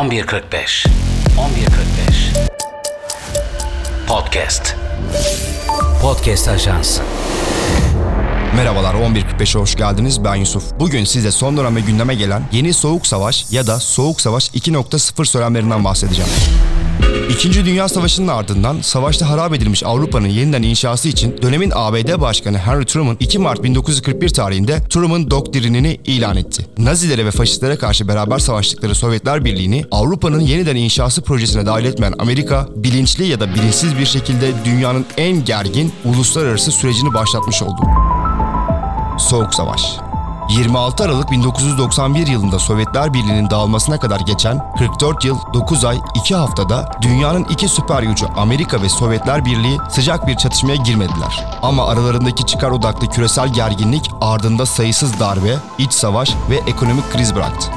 11.45 11.45 Podcast. Podcast Ajans. Merhabalar 11.45'e hoş geldiniz. Ben Yusuf. Bugün size son dönemde gündeme gelen yeni Soğuk Savaş ya da Soğuk Savaş 2.0 söylemlerinden bahsedeceğim. İkinci Dünya Savaşı'nın ardından savaşta harap edilmiş Avrupa'nın yeniden inşası için dönemin ABD Başkanı Henry Truman 2 Mart 1941 tarihinde Truman Doktrinini ilan etti. Nazilere ve faşistlere karşı beraber savaştıkları Sovyetler Birliği'ni Avrupa'nın yeniden inşası projesine dahil etmeyen Amerika, bilinçli ya da bilinçsiz bir şekilde dünyanın en gergin uluslararası sürecini başlatmış oldu. Soğuk Savaş 26 Aralık 1991 yılında Sovyetler Birliği'nin dağılmasına kadar geçen 44 yıl 9 ay 2 haftada dünyanın iki süper gücü Amerika ve Sovyetler Birliği sıcak bir çatışmaya girmediler. Ama aralarındaki çıkar odaklı küresel gerginlik ardında sayısız darbe, iç savaş ve ekonomik kriz bıraktı.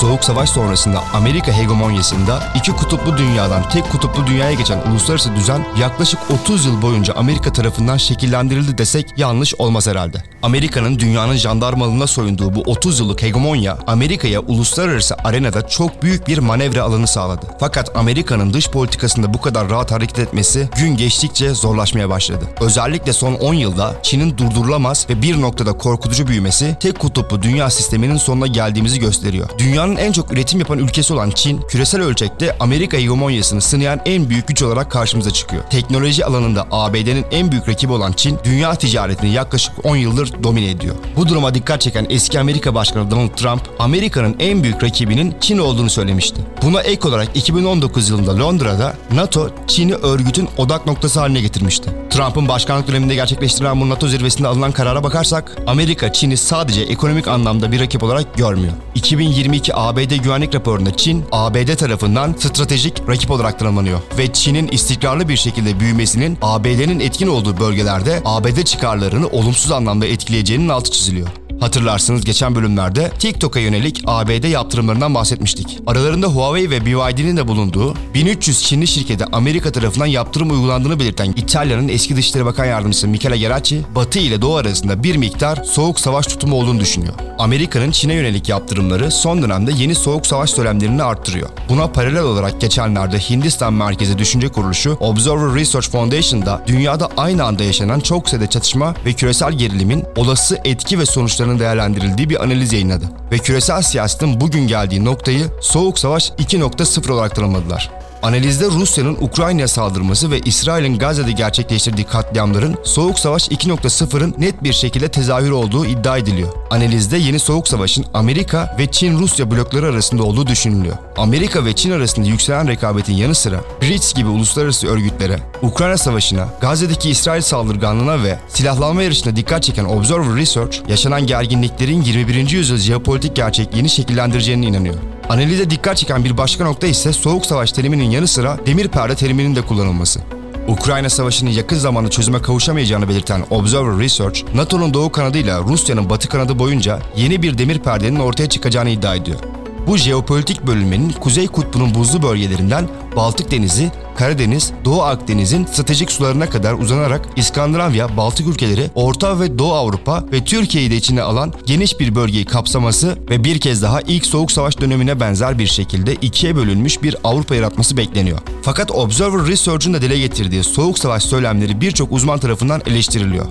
Soğuk Savaş sonrasında Amerika hegemonyasında iki kutuplu dünyadan tek kutuplu dünyaya geçen uluslararası düzen yaklaşık 30 yıl boyunca Amerika tarafından şekillendirildi desek yanlış olmaz herhalde. Amerika'nın dünyanın jandarmalığına soyunduğu bu 30 yıllık hegemonya Amerika'ya uluslararası arenada çok büyük bir manevra alanı sağladı. Fakat Amerika'nın dış politikasında bu kadar rahat hareket etmesi gün geçtikçe zorlaşmaya başladı. Özellikle son 10 yılda Çin'in durdurulamaz ve bir noktada korkutucu büyümesi tek kutuplu dünya sisteminin sonuna geldiğimizi gösteriyor. Dünya Dünyanın en çok üretim yapan ülkesi olan Çin, küresel ölçekte Amerika hegemonyasını sınayan en büyük güç olarak karşımıza çıkıyor. Teknoloji alanında ABD'nin en büyük rakibi olan Çin, dünya ticaretini yaklaşık 10 yıldır domine ediyor. Bu duruma dikkat çeken eski Amerika Başkanı Donald Trump, Amerika'nın en büyük rakibinin Çin olduğunu söylemişti. Buna ek olarak 2019 yılında Londra'da NATO, Çin'i örgütün odak noktası haline getirmişti. Trump'ın başkanlık döneminde gerçekleştirilen bu NATO zirvesinde alınan karara bakarsak, Amerika Çin'i sadece ekonomik anlamda bir rakip olarak görmüyor. 2022 ABD güvenlik raporunda Çin, ABD tarafından stratejik rakip olarak tanımlanıyor ve Çin'in istikrarlı bir şekilde büyümesinin ABD'nin etkin olduğu bölgelerde ABD çıkarlarını olumsuz anlamda etkileyeceğinin altı çiziliyor. Hatırlarsınız geçen bölümlerde TikTok'a yönelik ABD yaptırımlarından bahsetmiştik. Aralarında Huawei ve BYD'nin de bulunduğu 1300 Çinli şirkete Amerika tarafından yaptırım uygulandığını belirten İtalya'nın eski Dışişleri Bakan Yardımcısı Michele Geracci, Batı ile Doğu arasında bir miktar soğuk savaş tutumu olduğunu düşünüyor. Amerika'nın Çin'e yönelik yaptırımları son dönemde yeni soğuk savaş söylemlerini arttırıyor. Buna paralel olarak geçenlerde Hindistan merkezi düşünce kuruluşu Observer Research Foundation'da dünyada aynı anda yaşanan çok sayıda çatışma ve küresel gerilimin olası etki ve sonuçlarını sonuçlarının değerlendirildiği bir analiz yayınladı. Ve küresel siyasetin bugün geldiği noktayı Soğuk Savaş 2.0 olarak tanımladılar. Analizde Rusya'nın Ukrayna'ya saldırması ve İsrail'in Gazze'de gerçekleştirdiği katliamların Soğuk Savaş 2.0'ın net bir şekilde tezahür olduğu iddia ediliyor. Analizde yeni Soğuk Savaş'ın Amerika ve Çin-Rusya blokları arasında olduğu düşünülüyor. Amerika ve Çin arasında yükselen rekabetin yanı sıra BRICS gibi uluslararası örgütlere, Ukrayna Savaşı'na, Gazze'deki İsrail saldırganlığına ve silahlanma yarışına dikkat çeken Observer Research, yaşanan gerginliklerin 21. yüzyıl jeopolitik gerçekliğini şekillendireceğine inanıyor. Analize dikkat çeken bir başka nokta ise Soğuk Savaş teriminin yanı sıra demir perde teriminin de kullanılması. Ukrayna Savaşı'nın yakın zamanda çözüme kavuşamayacağını belirten Observer Research, NATO'nun doğu kanadıyla Rusya'nın batı kanadı boyunca yeni bir demir perdenin ortaya çıkacağını iddia ediyor. Bu jeopolitik bölünmenin Kuzey Kutbu'nun buzlu bölgelerinden Baltık Denizi, Karadeniz, Doğu Akdeniz'in stratejik sularına kadar uzanarak İskandinavya, Baltık ülkeleri, Orta ve Doğu Avrupa ve Türkiye'yi de içine alan geniş bir bölgeyi kapsaması ve bir kez daha ilk Soğuk Savaş dönemine benzer bir şekilde ikiye bölünmüş bir Avrupa yaratması bekleniyor. Fakat Observer Research'un da dile getirdiği Soğuk Savaş söylemleri birçok uzman tarafından eleştiriliyor.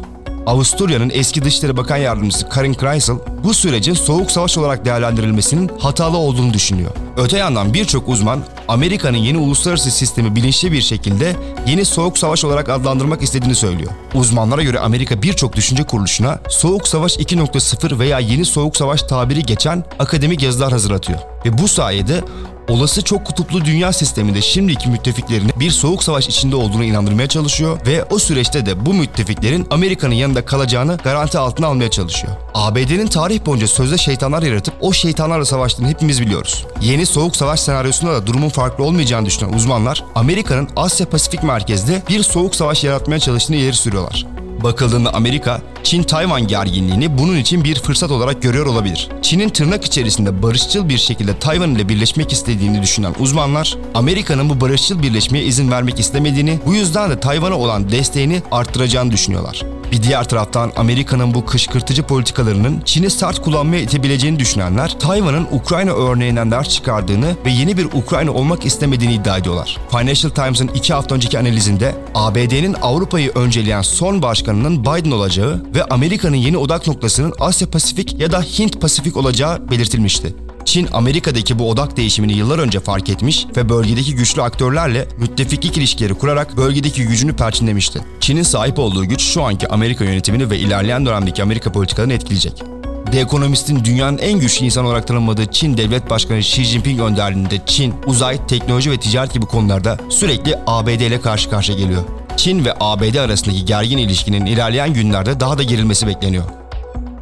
Avusturya'nın eski Dışişleri Bakan Yardımcısı Karin Kreisel bu sürecin soğuk savaş olarak değerlendirilmesinin hatalı olduğunu düşünüyor. Öte yandan birçok uzman Amerika'nın yeni uluslararası sistemi bilinçli bir şekilde yeni soğuk savaş olarak adlandırmak istediğini söylüyor. Uzmanlara göre Amerika birçok düşünce kuruluşuna soğuk savaş 2.0 veya yeni soğuk savaş tabiri geçen akademik yazılar hazırlatıyor. Ve bu sayede olası çok kutuplu dünya sisteminde şimdiki müttefiklerini bir soğuk savaş içinde olduğunu inandırmaya çalışıyor ve o süreçte de bu müttefiklerin Amerika'nın yanında kalacağını garanti altına almaya çalışıyor. ABD'nin tarih boyunca sözde şeytanlar yaratıp o şeytanlarla savaştığını hepimiz biliyoruz. Yeni soğuk savaş senaryosunda da durumun farklı olmayacağını düşünen uzmanlar Amerika'nın Asya Pasifik merkezde bir soğuk savaş yaratmaya çalıştığını ileri sürüyorlar. Bakıldığında Amerika, Çin-Tayvan gerginliğini bunun için bir fırsat olarak görüyor olabilir. Çin'in tırnak içerisinde barışçıl bir şekilde Tayvan ile birleşmek istediğini düşünen uzmanlar, Amerika'nın bu barışçıl birleşmeye izin vermek istemediğini, bu yüzden de Tayvan'a olan desteğini arttıracağını düşünüyorlar. Bir diğer taraftan Amerika'nın bu kışkırtıcı politikalarının Çin'i sert kullanmaya itebileceğini düşünenler, Tayvan'ın Ukrayna örneğinden ders çıkardığını ve yeni bir Ukrayna olmak istemediğini iddia ediyorlar. Financial Times'ın iki hafta önceki analizinde ABD'nin Avrupa'yı önceleyen son başkanının Biden olacağı ve Amerika'nın yeni odak noktasının Asya Pasifik ya da Hint Pasifik olacağı belirtilmişti. Çin Amerika'daki bu odak değişimini yıllar önce fark etmiş ve bölgedeki güçlü aktörlerle müttefiklik ilişkileri kurarak bölgedeki gücünü perçinlemişti. Çin'in sahip olduğu güç şu anki Amerika yönetimini ve ilerleyen dönemdeki Amerika politikalarını etkileyecek. The Economist'in dünyanın en güçlü insan olarak tanımladığı Çin Devlet Başkanı Xi Jinping önderliğinde Çin, uzay, teknoloji ve ticaret gibi konularda sürekli ABD ile karşı karşıya geliyor. Çin ve ABD arasındaki gergin ilişkinin ilerleyen günlerde daha da gerilmesi bekleniyor.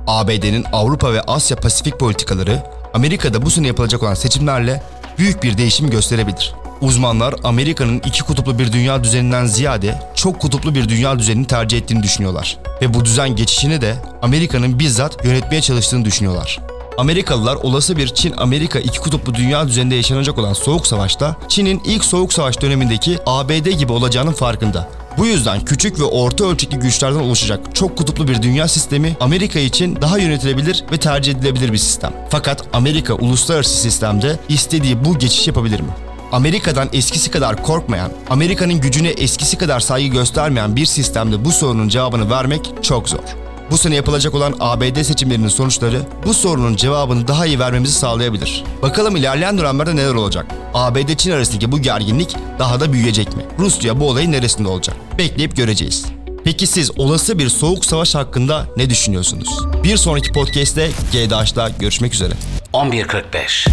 ABD'nin Avrupa ve Asya Pasifik politikaları Amerika'da bu sene yapılacak olan seçimlerle büyük bir değişim gösterebilir. Uzmanlar Amerika'nın iki kutuplu bir dünya düzeninden ziyade çok kutuplu bir dünya düzenini tercih ettiğini düşünüyorlar. Ve bu düzen geçişini de Amerika'nın bizzat yönetmeye çalıştığını düşünüyorlar. Amerikalılar olası bir Çin-Amerika iki kutuplu dünya düzeninde yaşanacak olan soğuk savaşta Çin'in ilk soğuk savaş dönemindeki ABD gibi olacağının farkında. Bu yüzden küçük ve orta ölçekli güçlerden oluşacak çok kutuplu bir dünya sistemi Amerika için daha yönetilebilir ve tercih edilebilir bir sistem. Fakat Amerika uluslararası sistemde istediği bu geçiş yapabilir mi? Amerika'dan eskisi kadar korkmayan, Amerika'nın gücüne eskisi kadar saygı göstermeyen bir sistemde bu sorunun cevabını vermek çok zor. Bu sene yapılacak olan ABD seçimlerinin sonuçları bu sorunun cevabını daha iyi vermemizi sağlayabilir. Bakalım ilerleyen dönemlerde neler olacak? ABD-Çin arasındaki bu gerginlik daha da büyüyecek mi? Rusya bu olayın neresinde olacak? Bekleyip göreceğiz. Peki siz olası bir soğuk savaş hakkında ne düşünüyorsunuz? Bir sonraki podcast'te GDH'da görüşmek üzere. 11.45 11.45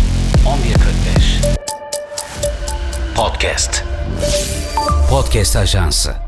Podcast Podcast Ajansı